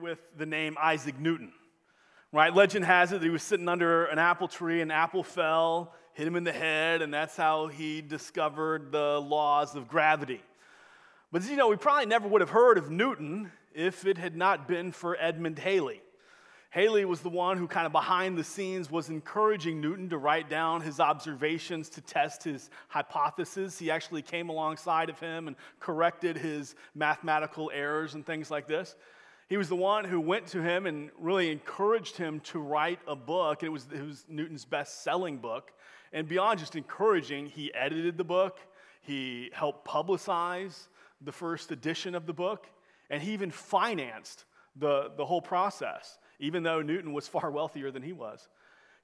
with the name Isaac Newton. Right? Legend has it that he was sitting under an apple tree, an apple fell, hit him in the head, and that's how he discovered the laws of gravity. But you know, we probably never would have heard of Newton if it had not been for Edmund Halley. Halley was the one who, kind of behind the scenes, was encouraging Newton to write down his observations to test his hypothesis. He actually came alongside of him and corrected his mathematical errors and things like this. He was the one who went to him and really encouraged him to write a book. It was, it was Newton's best selling book. And beyond just encouraging, he edited the book, he helped publicize the first edition of the book, and he even financed the, the whole process even though Newton was far wealthier than he was.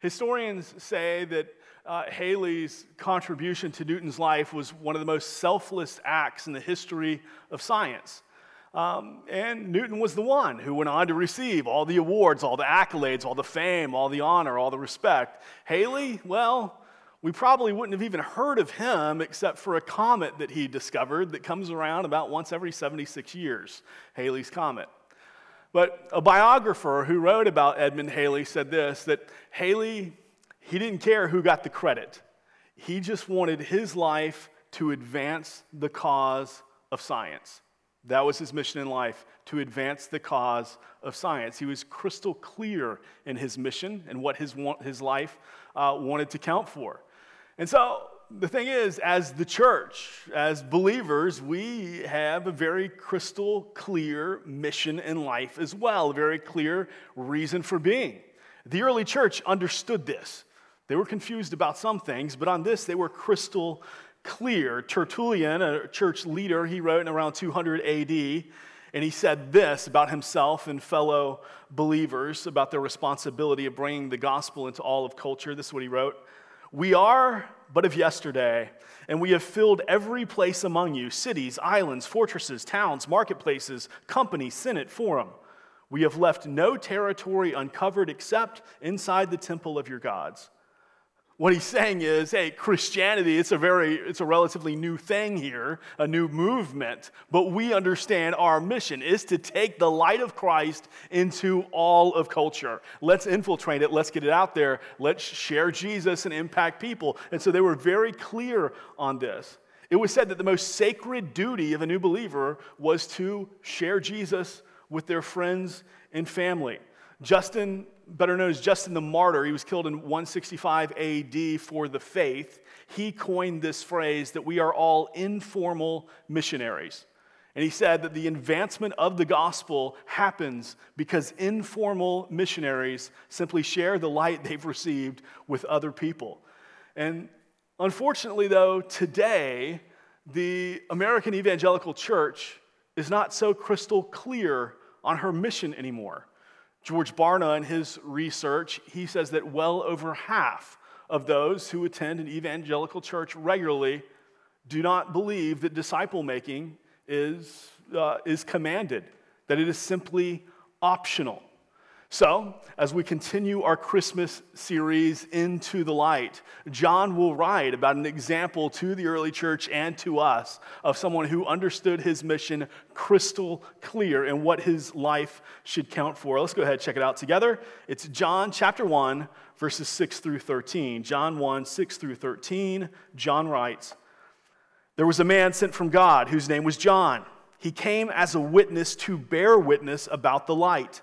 Historians say that uh, Halley's contribution to Newton's life was one of the most selfless acts in the history of science. Um, and Newton was the one who went on to receive all the awards, all the accolades, all the fame, all the honor, all the respect. Halley, well, we probably wouldn't have even heard of him except for a comet that he discovered that comes around about once every 76 years, Halley's Comet. But a biographer who wrote about Edmund Halley said this that Halley, he didn't care who got the credit. He just wanted his life to advance the cause of science. That was his mission in life, to advance the cause of science. He was crystal clear in his mission and what his, his life uh, wanted to count for. And so the thing is, as the church, as believers, we have a very crystal clear mission in life as well, a very clear reason for being. The early church understood this. They were confused about some things, but on this, they were crystal clear. Tertullian, a church leader, he wrote in around 200 AD, and he said this about himself and fellow believers about their responsibility of bringing the gospel into all of culture. This is what he wrote We are but of yesterday. And we have filled every place among you cities, islands, fortresses, towns, marketplaces, company, senate, forum. We have left no territory uncovered except inside the temple of your gods. What he's saying is, hey, Christianity, it's a very, it's a relatively new thing here, a new movement, but we understand our mission is to take the light of Christ into all of culture. Let's infiltrate it, let's get it out there, let's share Jesus and impact people. And so they were very clear on this. It was said that the most sacred duty of a new believer was to share Jesus with their friends and family. Justin better known as Justin the Martyr, he was killed in 165 AD for the faith. He coined this phrase that we are all informal missionaries. And he said that the advancement of the gospel happens because informal missionaries simply share the light they've received with other people. And unfortunately, though, today, the American Evangelical Church is not so crystal clear on her mission anymore. George Barna, in his research, he says that well over half of those who attend an evangelical church regularly do not believe that disciple making is, uh, is commanded, that it is simply optional. So, as we continue our Christmas series into the light, John will write about an example to the early church and to us of someone who understood his mission crystal clear and what his life should count for. Let's go ahead and check it out together. It's John chapter 1, verses 6 through 13. John 1, 6 through 13. John writes There was a man sent from God whose name was John. He came as a witness to bear witness about the light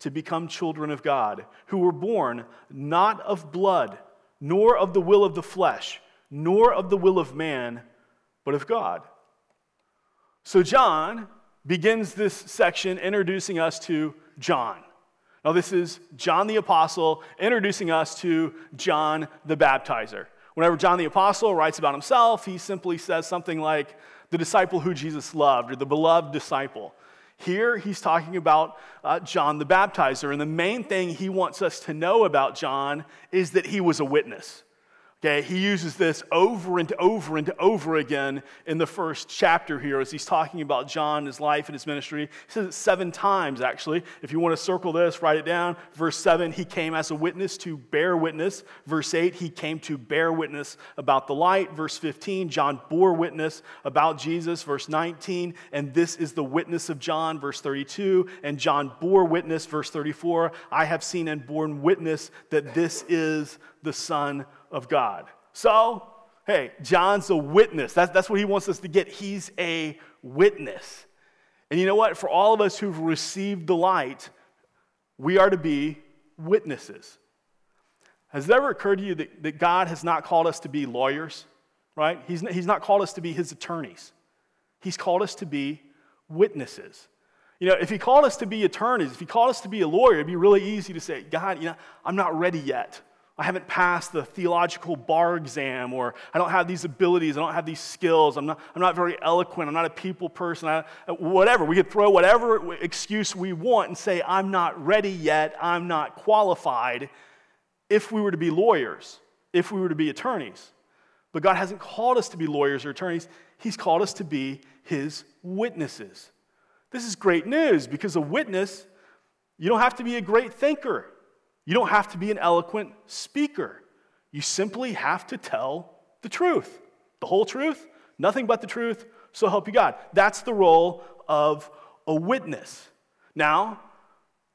to become children of God, who were born not of blood, nor of the will of the flesh, nor of the will of man, but of God. So, John begins this section introducing us to John. Now, this is John the Apostle introducing us to John the Baptizer. Whenever John the Apostle writes about himself, he simply says something like the disciple who Jesus loved or the beloved disciple. Here, he's talking about uh, John the Baptizer. And the main thing he wants us to know about John is that he was a witness. Okay, he uses this over and over and over again in the first chapter here as he's talking about John, his life, and his ministry. He says it seven times, actually. If you want to circle this, write it down. Verse 7, he came as a witness to bear witness. Verse 8, he came to bear witness about the light. Verse 15, John bore witness about Jesus. Verse 19, and this is the witness of John. Verse 32, and John bore witness. Verse 34, I have seen and borne witness that this is the Son of God. So, hey, John's a witness. That's, that's what he wants us to get. He's a witness. And you know what? For all of us who've received the light, we are to be witnesses. Has it ever occurred to you that, that God has not called us to be lawyers, right? He's, he's not called us to be his attorneys. He's called us to be witnesses. You know, if he called us to be attorneys, if he called us to be a lawyer, it'd be really easy to say, God, you know, I'm not ready yet. I haven't passed the theological bar exam, or I don't have these abilities, I don't have these skills, I'm not, I'm not very eloquent, I'm not a people person, I, uh, whatever. We could throw whatever excuse we want and say, I'm not ready yet, I'm not qualified, if we were to be lawyers, if we were to be attorneys. But God hasn't called us to be lawyers or attorneys, He's called us to be His witnesses. This is great news because a witness, you don't have to be a great thinker. You don't have to be an eloquent speaker. You simply have to tell the truth, the whole truth, nothing but the truth, so help you God. That's the role of a witness. Now,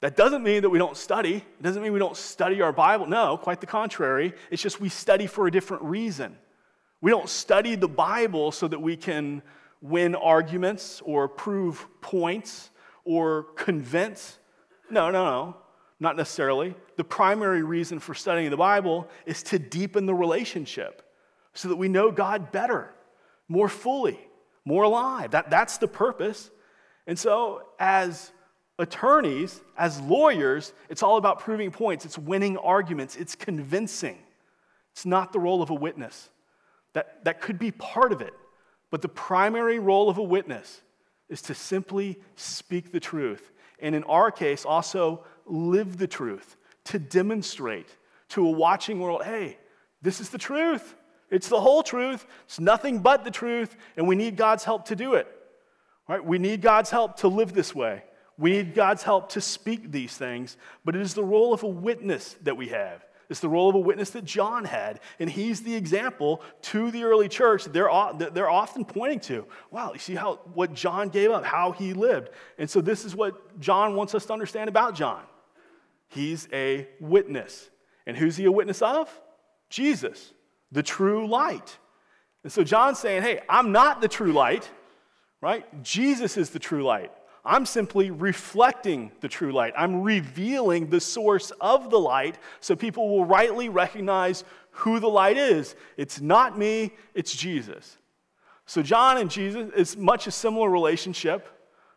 that doesn't mean that we don't study. It doesn't mean we don't study our Bible. No, quite the contrary. It's just we study for a different reason. We don't study the Bible so that we can win arguments or prove points or convince. No, no, no. Not necessarily. The primary reason for studying the Bible is to deepen the relationship so that we know God better, more fully, more alive. That, that's the purpose. And so, as attorneys, as lawyers, it's all about proving points, it's winning arguments, it's convincing. It's not the role of a witness. That, that could be part of it. But the primary role of a witness is to simply speak the truth. And in our case, also live the truth, to demonstrate to a watching world hey, this is the truth. It's the whole truth. It's nothing but the truth, and we need God's help to do it. Right? We need God's help to live this way. We need God's help to speak these things, but it is the role of a witness that we have. It's the role of a witness that John had, and he's the example to the early church they're, they're often pointing to. Wow, you see how what John gave up, how he lived. And so this is what John wants us to understand about John. He's a witness. And who's he a witness of? Jesus, the true light. And so John's saying, hey, I'm not the true light, right? Jesus is the true light. I'm simply reflecting the true light. I'm revealing the source of the light so people will rightly recognize who the light is. It's not me, it's Jesus. So, John and Jesus is much a similar relationship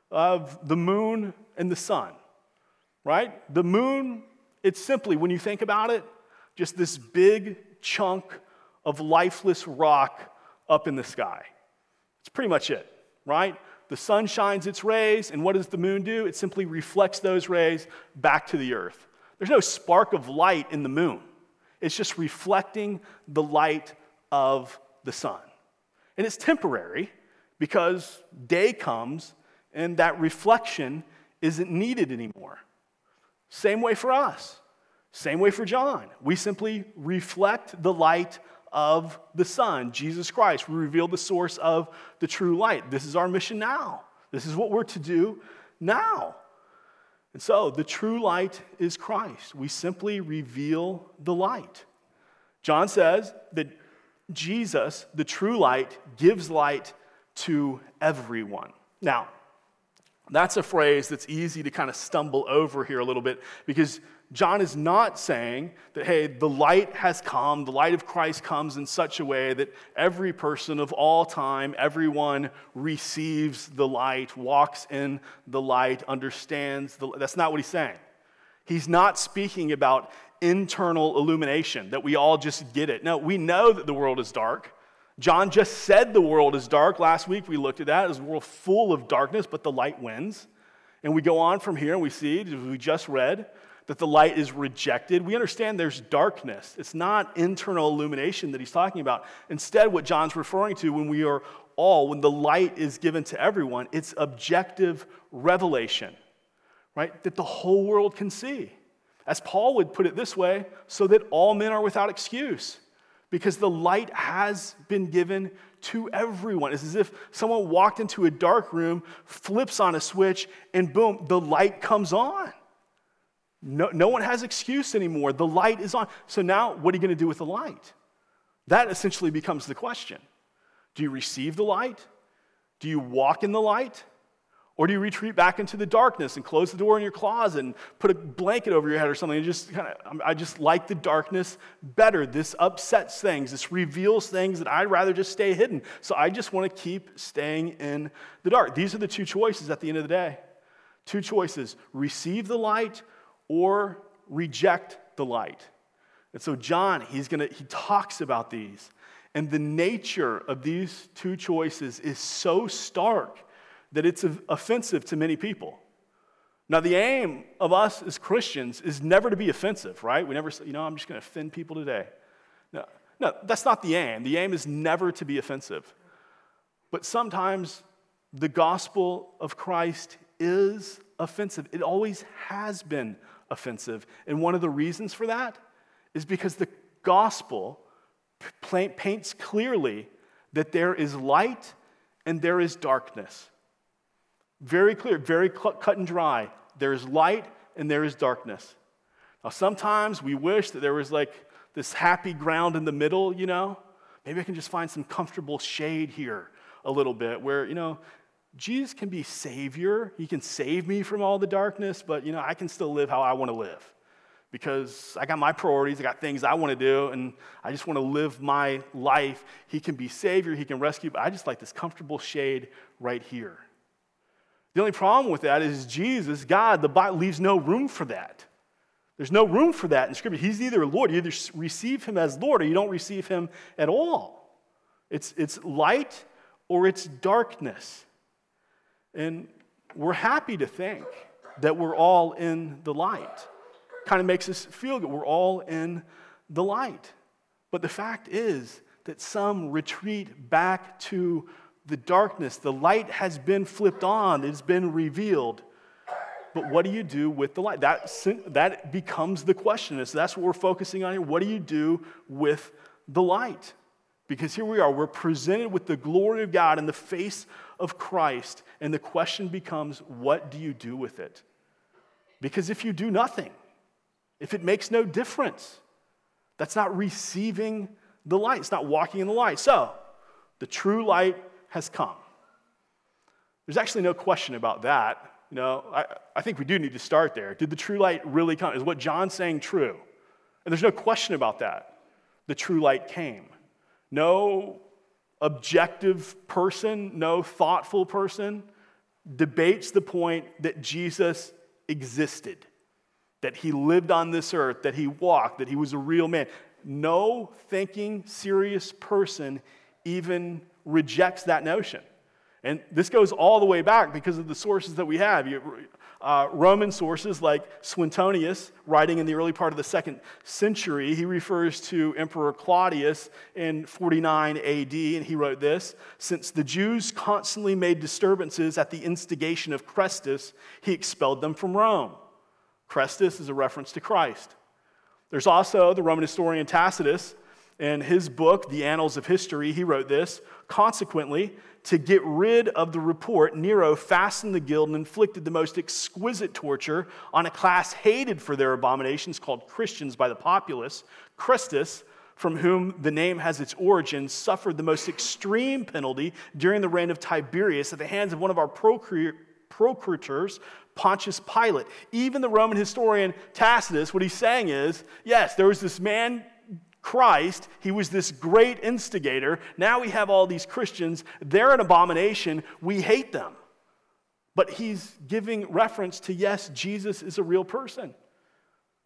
of the moon and the sun right? The moon, it's simply, when you think about it, just this big chunk of lifeless rock up in the sky. It's pretty much it, right? The sun shines its rays, and what does the moon do? It simply reflects those rays back to the earth. There's no spark of light in the moon, it's just reflecting the light of the sun. And it's temporary because day comes and that reflection isn't needed anymore. Same way for us. Same way for John. We simply reflect the light of the Son, Jesus Christ. We reveal the source of the true light. This is our mission now. This is what we're to do now. And so the true light is Christ. We simply reveal the light. John says that Jesus, the true light, gives light to everyone. Now, that's a phrase that's easy to kind of stumble over here a little bit because John is not saying that, hey, the light has come, the light of Christ comes in such a way that every person of all time, everyone receives the light, walks in the light, understands the That's not what he's saying. He's not speaking about internal illumination, that we all just get it. No, we know that the world is dark. John just said the world is dark. Last week we looked at that. It was a world full of darkness, but the light wins. And we go on from here and we see, we just read, that the light is rejected. We understand there's darkness. It's not internal illumination that he's talking about. Instead, what John's referring to when we are all, when the light is given to everyone, it's objective revelation, right? That the whole world can see. As Paul would put it this way, so that all men are without excuse, because the light has been given to everyone. It's as if someone walked into a dark room, flips on a switch, and boom, the light comes on. No, no one has excuse anymore. The light is on. So now, what are you going to do with the light? That essentially becomes the question. Do you receive the light? Do you walk in the light? Or do you retreat back into the darkness and close the door in your closet and put a blanket over your head or something and just kind of, I just like the darkness better. This upsets things. This reveals things that I'd rather just stay hidden. So I just want to keep staying in the dark. These are the two choices at the end of the day. Two choices receive the light or reject the light. And so John, he's to, he talks about these. And the nature of these two choices is so stark that it's offensive to many people. Now, the aim of us as Christians is never to be offensive, right? We never say, you know, I'm just going to offend people today. No, no, that's not the aim. The aim is never to be offensive. But sometimes the gospel of Christ is offensive. It always has been offensive. And one of the reasons for that is because the gospel paints clearly that there is light and there is darkness. Very clear, very cut and dry. There is light and there is darkness. Now, sometimes we wish that there was like this happy ground in the middle, you know? Maybe I can just find some comfortable shade here a little bit where, you know, Jesus can be Savior. He can save me from all the darkness, but, you know, I can still live how I want to live because I got my priorities, I got things I want to do, and I just want to live my life. He can be Savior, He can rescue, but I just like this comfortable shade right here. The only problem with that is Jesus, God, the Bible leaves no room for that. There's no room for that in Scripture. He's either Lord, you either receive Him as Lord or you don't receive Him at all. It's, it's light or it's darkness. And we're happy to think that we're all in the light. Kind of makes us feel good. We're all in the light. But the fact is that some retreat back to the darkness. The light has been flipped on, it's been revealed. But what do you do with the light? That, that becomes the question. So that's what we're focusing on here. What do you do with the light? Because here we are, we're presented with the glory of God in the face of Christ. And the question becomes, what do you do with it? Because if you do nothing, if it makes no difference, that's not receiving the light. It's not walking in the light. So, the true light has come. There's actually no question about that. You know, I, I think we do need to start there. Did the true light really come? Is what John's saying true? And there's no question about that. The true light came. No objective person, no thoughtful person debates the point that Jesus existed, that he lived on this earth, that he walked, that he was a real man. No thinking, serious person even rejects that notion. And this goes all the way back because of the sources that we have. You, Uh, Roman sources like Suetonius, writing in the early part of the second century, he refers to Emperor Claudius in 49 AD, and he wrote this Since the Jews constantly made disturbances at the instigation of Chrestus, he expelled them from Rome. Chrestus is a reference to Christ. There's also the Roman historian Tacitus in his book, The Annals of History, he wrote this Consequently, to get rid of the report, Nero fastened the guild and inflicted the most exquisite torture on a class hated for their abominations called Christians by the populace. Christus, from whom the name has its origin, suffered the most extreme penalty during the reign of Tiberius at the hands of one of our procurators, Pontius Pilate. Even the Roman historian Tacitus, what he's saying is yes, there was this man Christ, he was this great instigator. Now we have all these Christians. They're an abomination. We hate them. But he's giving reference to yes, Jesus is a real person.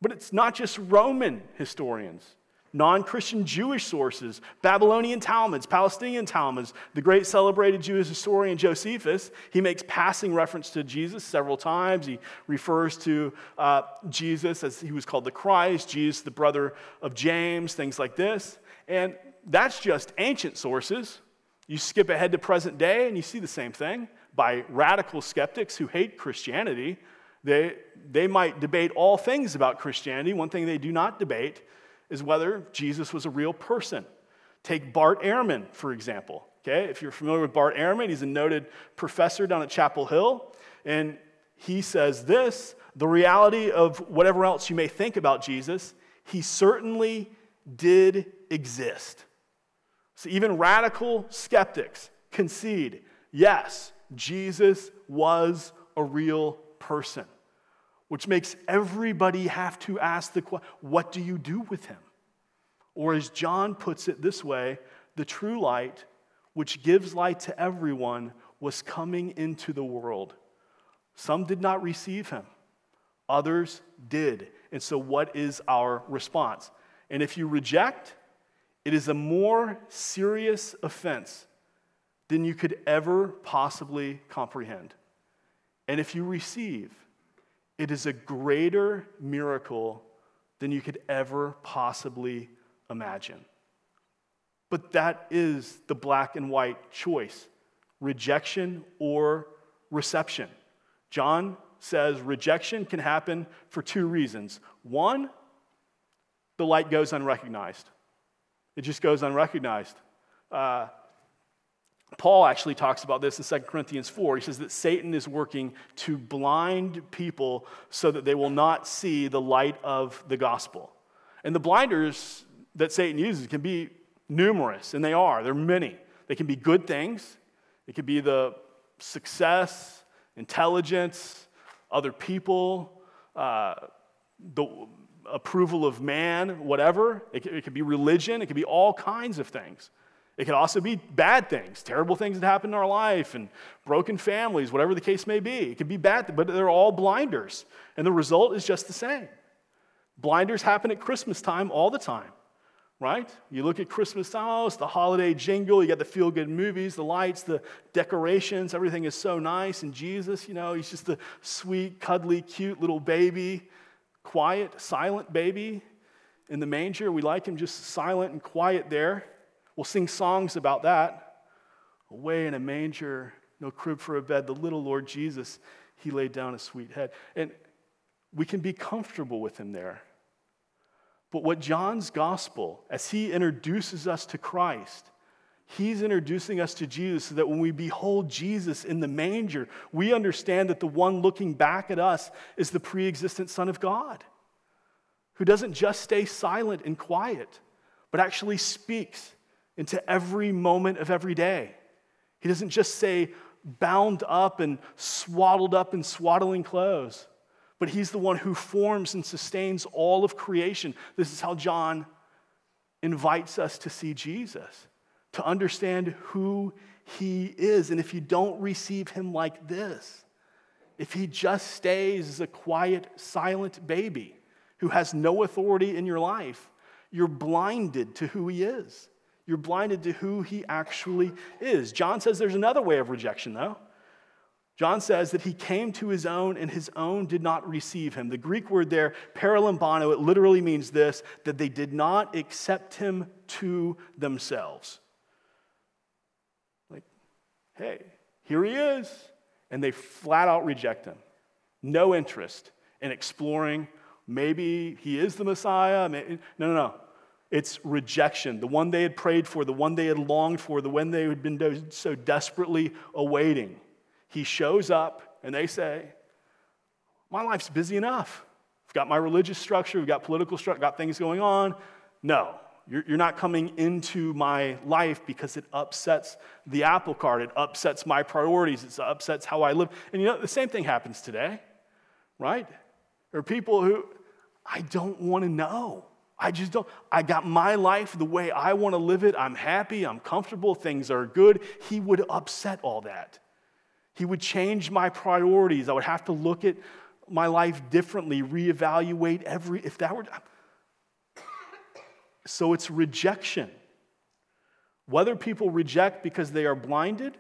But it's not just Roman historians. Non Christian Jewish sources, Babylonian Talmuds, Palestinian Talmuds. The great celebrated Jewish historian Josephus, he makes passing reference to Jesus several times. He refers to uh, Jesus as he was called the Christ, Jesus, the brother of James, things like this. And that's just ancient sources. You skip ahead to present day and you see the same thing by radical skeptics who hate Christianity. They, they might debate all things about Christianity. One thing they do not debate is whether Jesus was a real person. Take Bart Ehrman, for example. Okay, if you're familiar with Bart Ehrman, he's a noted professor down at Chapel Hill, and he says this the reality of whatever else you may think about Jesus, he certainly did exist. So even radical skeptics concede yes, Jesus was a real person which makes everybody have to ask the question what do you do with him? Or as John puts it this way, the true light, which gives light to everyone, was coming into the world. Some did not receive him, others did. And so, what is our response? And if you reject, it is a more serious offense than you could ever possibly comprehend. And if you receive, it is a greater miracle than you could ever possibly imagine. But that is the black and white choice rejection or reception. John says rejection can happen for two reasons. One, the light goes unrecognized, it just goes unrecognized. Uh, Paul actually talks about this in 2 Corinthians 4. He says that Satan is working to blind people so that they will not see the light of the gospel. And the blinders that Satan uses can be numerous, and they are. They're many. They can be good things, it can be the success, intelligence, other people, uh, the approval of man, whatever. It could be religion, it could be all kinds of things. It could also be bad things, terrible things that happen in our life, and broken families, whatever the case may be. It could be bad, but they're all blinders. And the result is just the same. Blinders happen at Christmas time all the time, right? You look at Christmas time, oh, it's the holiday jingle, you got the feel good movies, the lights, the decorations, everything is so nice. And Jesus, you know, he's just a sweet, cuddly, cute little baby, quiet, silent baby in the manger. We like him just silent and quiet there. We'll sing songs about that. Away in a manger, no crib for a bed, the little Lord Jesus, he laid down a sweet head. And we can be comfortable with him there. But what John's gospel, as he introduces us to Christ, he's introducing us to Jesus so that when we behold Jesus in the manger, we understand that the one looking back at us is the pre existent Son of God, who doesn't just stay silent and quiet, but actually speaks into every moment of every day. He doesn't just say, bound up and swaddled up in swaddling clothes, but he's the one who forms and sustains all of creation. This is how John invites us to see Jesus, to understand who he is. And if you don't receive him like this, if he just stays as a quiet, silent baby who has no authority in your life, you're blinded to who he is. You're blinded to who he actually is. John says there's another way of rejection, though. John says that he came to his own and his own did not receive him. The Greek word there, paralambano, it literally means this that they did not accept him to themselves. Like, hey, here he is. And they flat out reject him. No interest in exploring maybe he is the Messiah. No, no, no. It's rejection, the one they had prayed for, the one they had longed for, the one they had been so desperately awaiting. He shows up and they say, My life's busy enough. I've got my religious structure, we've got political structure, got things going on. No, you're, you're not coming into my life because it upsets the apple cart. It upsets my priorities. It upsets how I live. And you know, the same thing happens today, right? There are people who I don't want to know. I just don't. I got my life the way I want to live it. I'm happy, I'm comfortable, things are good. He would upset all that. He would change my priorities. I would have to look at my life differently, reevaluate every. If that were. So it's rejection. Whether people reject because they are blinded,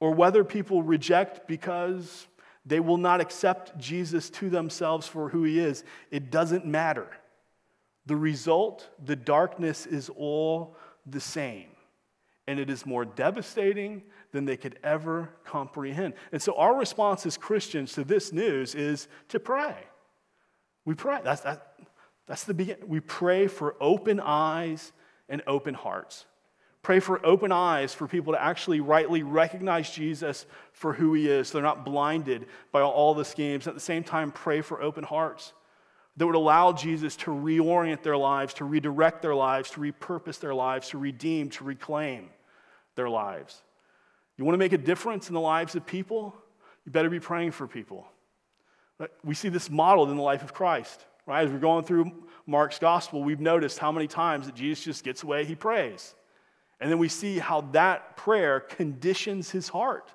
or whether people reject because they will not accept Jesus to themselves for who he is, it doesn't matter. The result, the darkness is all the same. And it is more devastating than they could ever comprehend. And so, our response as Christians to this news is to pray. We pray. That's, that, that's the beginning. We pray for open eyes and open hearts. Pray for open eyes for people to actually rightly recognize Jesus for who he is. So they're not blinded by all the schemes. At the same time, pray for open hearts that would allow Jesus to reorient their lives, to redirect their lives, to repurpose their lives, to redeem, to reclaim their lives. You want to make a difference in the lives of people? You better be praying for people. We see this modeled in the life of Christ, right? As we're going through Mark's gospel, we've noticed how many times that Jesus just gets away, he prays. And then we see how that prayer conditions his heart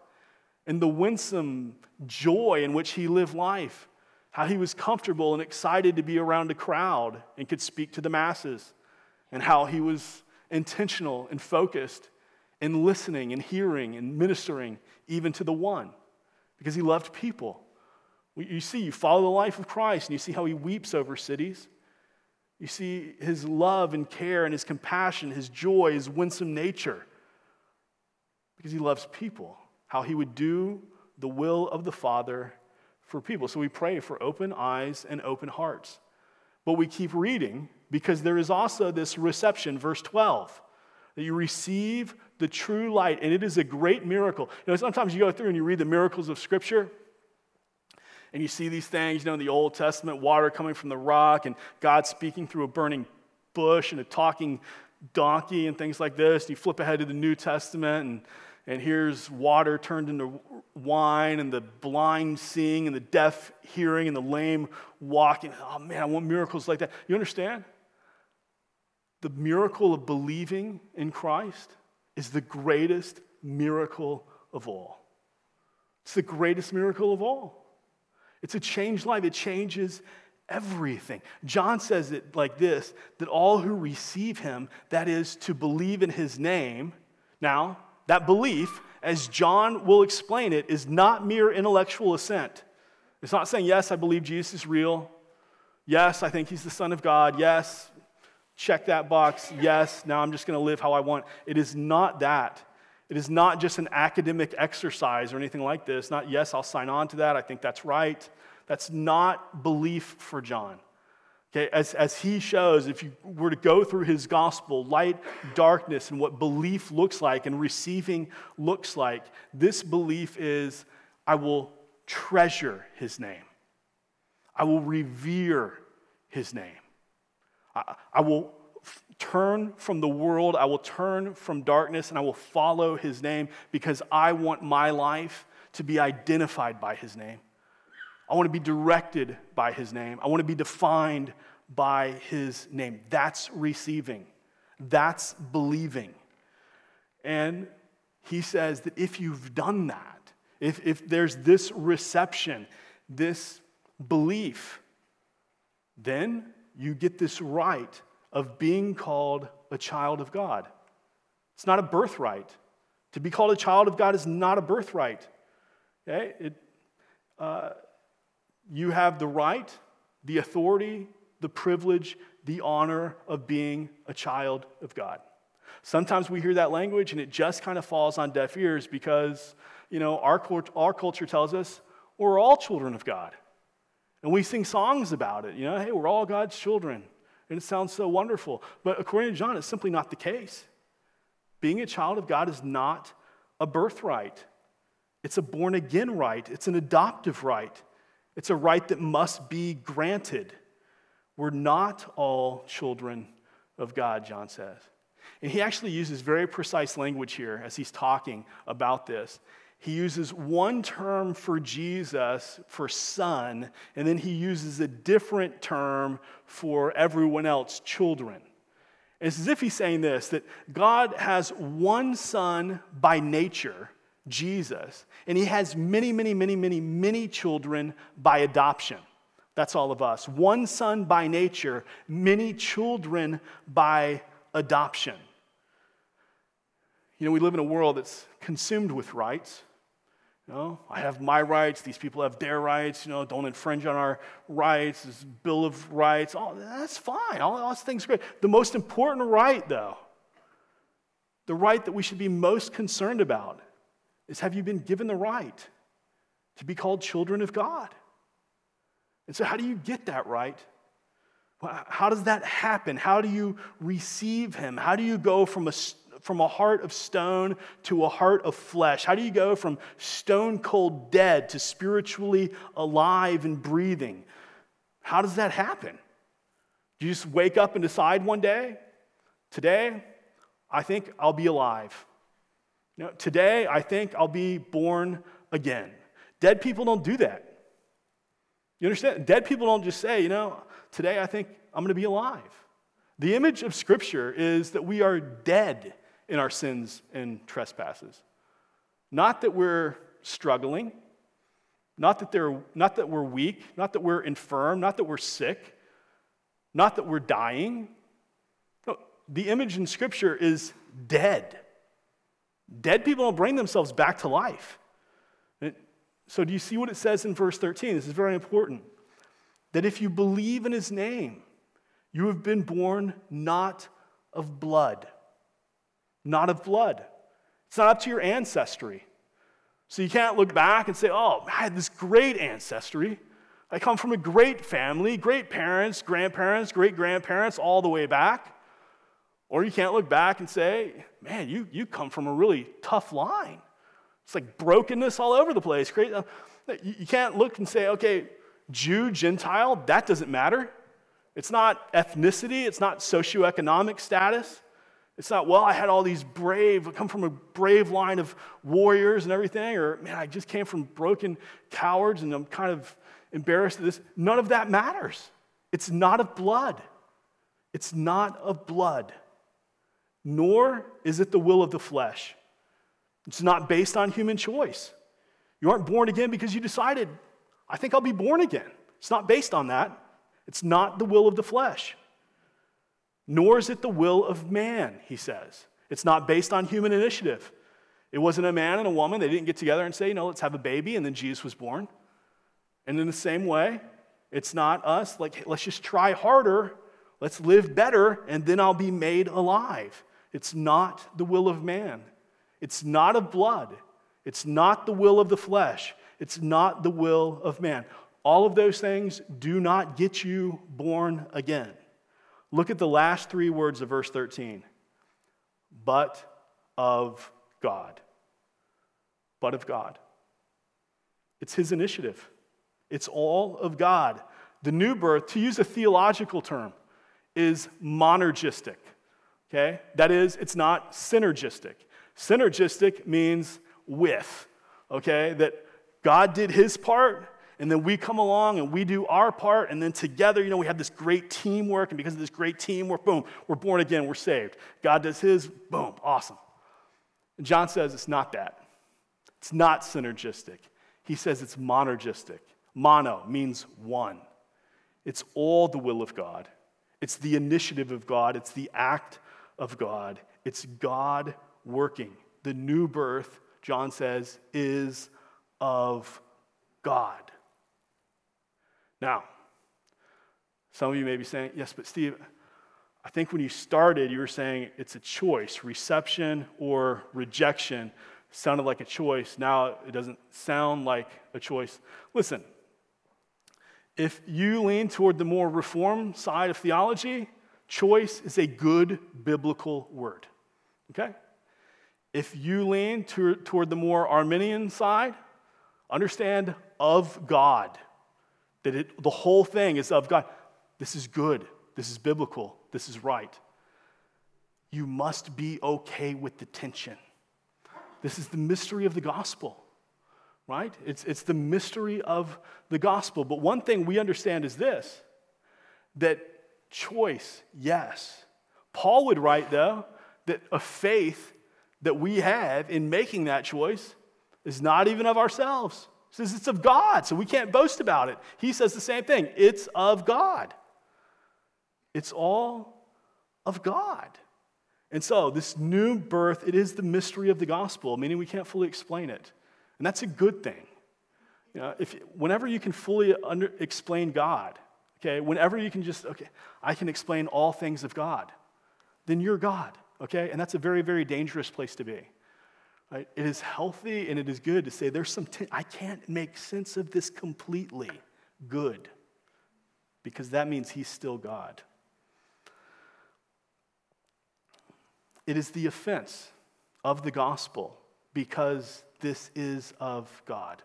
and the winsome joy in which he lived life, how he was comfortable and excited to be around a crowd and could speak to the masses, and how he was intentional and focused in listening and hearing and ministering even to the one because he loved people. You see, you follow the life of Christ and you see how he weeps over cities. You see his love and care and his compassion, his joy, his winsome nature, because he loves people, how he would do the will of the Father for people. So we pray for open eyes and open hearts. But we keep reading because there is also this reception, verse 12, that you receive the true light, and it is a great miracle. You know, sometimes you go through and you read the miracles of Scripture, and you see these things, you know, in the Old Testament, water coming from the rock and God speaking through a burning bush and a talking donkey and things like this. And you flip ahead to the New Testament and, and here's water turned into wine and the blind seeing and the deaf hearing and the lame walking. Oh man, I want miracles like that. You understand? The miracle of believing in Christ is the greatest miracle of all. It's the greatest miracle of all. It's a changed life, it changes everything. John says it like this that all who receive him, that is, to believe in his name, now, that belief, as John will explain it, is not mere intellectual assent. It's not saying, yes, I believe Jesus is real. Yes, I think he's the Son of God. Yes, check that box. Yes, now I'm just going to live how I want. It is not that. It is not just an academic exercise or anything like this. Not, yes, I'll sign on to that. I think that's right. That's not belief for John. Okay, as, as he shows, if you were to go through his gospel, light, darkness, and what belief looks like and receiving looks like, this belief is I will treasure his name, I will revere his name, I, I will turn from the world, I will turn from darkness, and I will follow his name because I want my life to be identified by his name. I want to be directed by his name. I want to be defined by his name. That's receiving, that's believing. And he says that if you've done that, if, if there's this reception, this belief, then you get this right of being called a child of God. It's not a birthright. To be called a child of God is not a birthright. Okay? It, uh, you have the right, the authority, the privilege, the honor of being a child of God. Sometimes we hear that language and it just kind of falls on deaf ears because, you know, our, our culture tells us we're all children of God. And we sing songs about it. You know, hey, we're all God's children. And it sounds so wonderful. But according to John, it's simply not the case. Being a child of God is not a birthright, it's a born again right, it's an adoptive right, it's a right that must be granted. We're not all children of God, John says. And he actually uses very precise language here as he's talking about this he uses one term for Jesus for son, and then he uses a different term for everyone else, children. It's as if he's saying this that God has one son by nature, Jesus, and he has many, many, many, many, many children by adoption. That's all of us. One son by nature, many children by adoption. You know, we live in a world that's consumed with rights. You know, I have my rights, these people have their rights, you know, don't infringe on our rights, this Bill of Rights, all that's fine. All those things are great. The most important right, though, the right that we should be most concerned about is have you been given the right to be called children of God? And so, how do you get that right? How does that happen? How do you receive Him? How do you go from a from a heart of stone to a heart of flesh? How do you go from stone cold dead to spiritually alive and breathing? How does that happen? Do you just wake up and decide one day, today, I think I'll be alive? You know, today, I think I'll be born again. Dead people don't do that. You understand? Dead people don't just say, you know, today I think I'm going to be alive. The image of Scripture is that we are dead in our sins and trespasses. Not that we're struggling, not that, they're, not that we're weak, not that we're infirm, not that we're sick, not that we're dying. No, the image in Scripture is dead. Dead people don't bring themselves back to life. So, do you see what it says in verse 13? This is very important. That if you believe in his name, you have been born not of blood not of blood. It's not up to your ancestry. So you can't look back and say, oh, I had this great ancestry. I come from a great family, great parents, grandparents, great grandparents, all the way back. Or you can't look back and say, man, you, you come from a really tough line. It's like brokenness all over the place. Uh, you can't look and say, okay, Jew, Gentile, that doesn't matter. It's not ethnicity, it's not socioeconomic status. It's not, well, I had all these brave, I come from a brave line of warriors and everything, or man, I just came from broken cowards and I'm kind of embarrassed of this. None of that matters. It's not of blood. It's not of blood, nor is it the will of the flesh. It's not based on human choice. You aren't born again because you decided, I think I'll be born again. It's not based on that. It's not the will of the flesh. Nor is it the will of man, he says. It's not based on human initiative. It wasn't a man and a woman. They didn't get together and say, you know, let's have a baby, and then Jesus was born. And in the same way, it's not us, like, let's just try harder, let's live better, and then I'll be made alive. It's not the will of man. It's not of blood. It's not the will of the flesh. It's not the will of man. All of those things do not get you born again. Look at the last three words of verse 13 but of God. But of God. It's his initiative, it's all of God. The new birth, to use a theological term, is monergistic. Okay? That is, it's not synergistic. Synergistic means with, okay? That God did his part and then we come along and we do our part, and then together, you know, we have this great teamwork, and because of this great teamwork, boom, we're born again, we're saved. God does his, boom, awesome. And John says it's not that. It's not synergistic. He says it's monergistic. Mono means one. It's all the will of God. It's the initiative of God. It's the act of God. It's God working. The new birth, John says, is of God. Now, some of you may be saying, yes, but Steve, I think when you started, you were saying it's a choice. Reception or rejection sounded like a choice. Now it doesn't sound like a choice. Listen, if you lean toward the more reform side of theology, choice is a good biblical word. Okay? If you lean to, toward the more Arminian side, understand of God that it, the whole thing is of God. This is good. This is biblical. This is right. You must be okay with the tension. This is the mystery of the gospel, right? It's, it's the mystery of the gospel. But one thing we understand is this that choice, yes. Paul would write, though, that a faith that we have in making that choice is not even of ourselves. He says it's of God, so we can't boast about it. He says the same thing it's of God. It's all of God. And so, this new birth, it is the mystery of the gospel, meaning we can't fully explain it. And that's a good thing. You know, if, whenever you can fully under, explain God, okay, whenever you can just, okay, I can explain all things of God, then you're God, okay? And that's a very, very dangerous place to be. Right? It is healthy and it is good to say there's some, t- I can't make sense of this completely. Good. Because that means he's still God. It is the offense of the gospel because this is of God.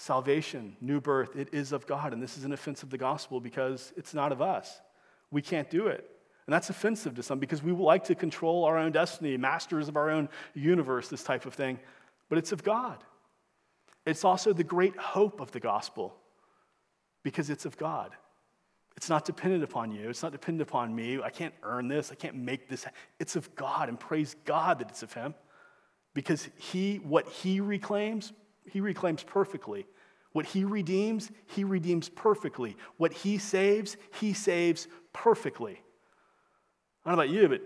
Salvation, new birth, it is of God. And this is an offense of the gospel because it's not of us. We can't do it. And that's offensive to some because we like to control our own destiny, masters of our own universe, this type of thing. But it's of God. It's also the great hope of the gospel because it's of God. It's not dependent upon you. It's not dependent upon me. I can't earn this. I can't make this. It's of God, and praise God that it's of Him. Because He, what He reclaims, He reclaims perfectly. What He redeems, He redeems perfectly. What He saves, He saves perfectly. I don't know about you, but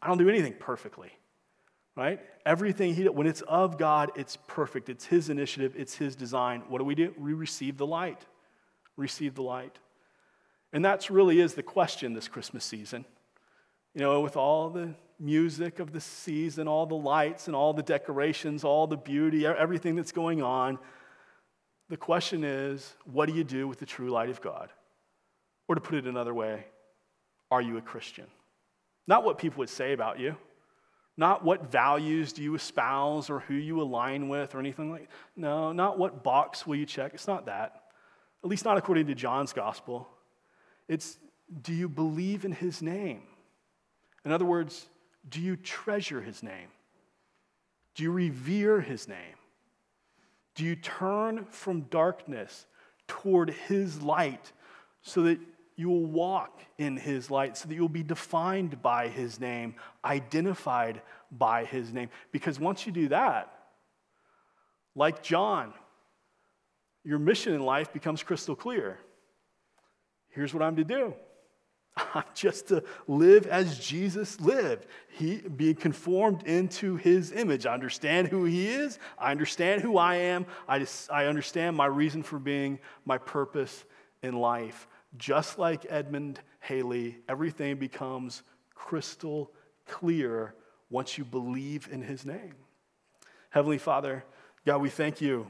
I don't do anything perfectly, right? Everything he does, when it's of God, it's perfect. It's his initiative, it's his design. What do we do? We receive the light. Receive the light. And that really is the question this Christmas season. You know, with all the music of the season, all the lights and all the decorations, all the beauty, everything that's going on, the question is, what do you do with the true light of God? Or to put it another way, are you a Christian? Not what people would say about you, not what values do you espouse or who you align with or anything like No, not what box will you check. It's not that. At least not according to John's gospel. It's do you believe in his name? In other words, do you treasure his name? Do you revere his name? Do you turn from darkness toward his light so that you will walk in his light so that you'll be defined by his name, identified by his name. Because once you do that, like John, your mission in life becomes crystal clear. Here's what I'm to do. I'm just to live as Jesus lived. He be conformed into his image. I understand who he is. I understand who I am. I, just, I understand my reason for being, my purpose in life just like Edmund Halley, everything becomes crystal clear once you believe in his name. Heavenly Father, God, we thank you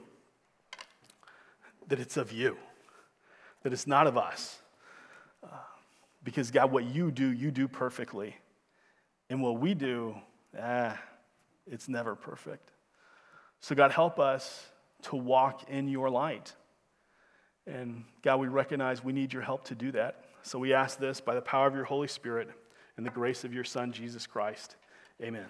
that it's of you, that it's not of us. Uh, because, God, what you do, you do perfectly. And what we do, ah, it's never perfect. So, God, help us to walk in your light. And God, we recognize we need your help to do that. So we ask this by the power of your Holy Spirit and the grace of your Son, Jesus Christ. Amen.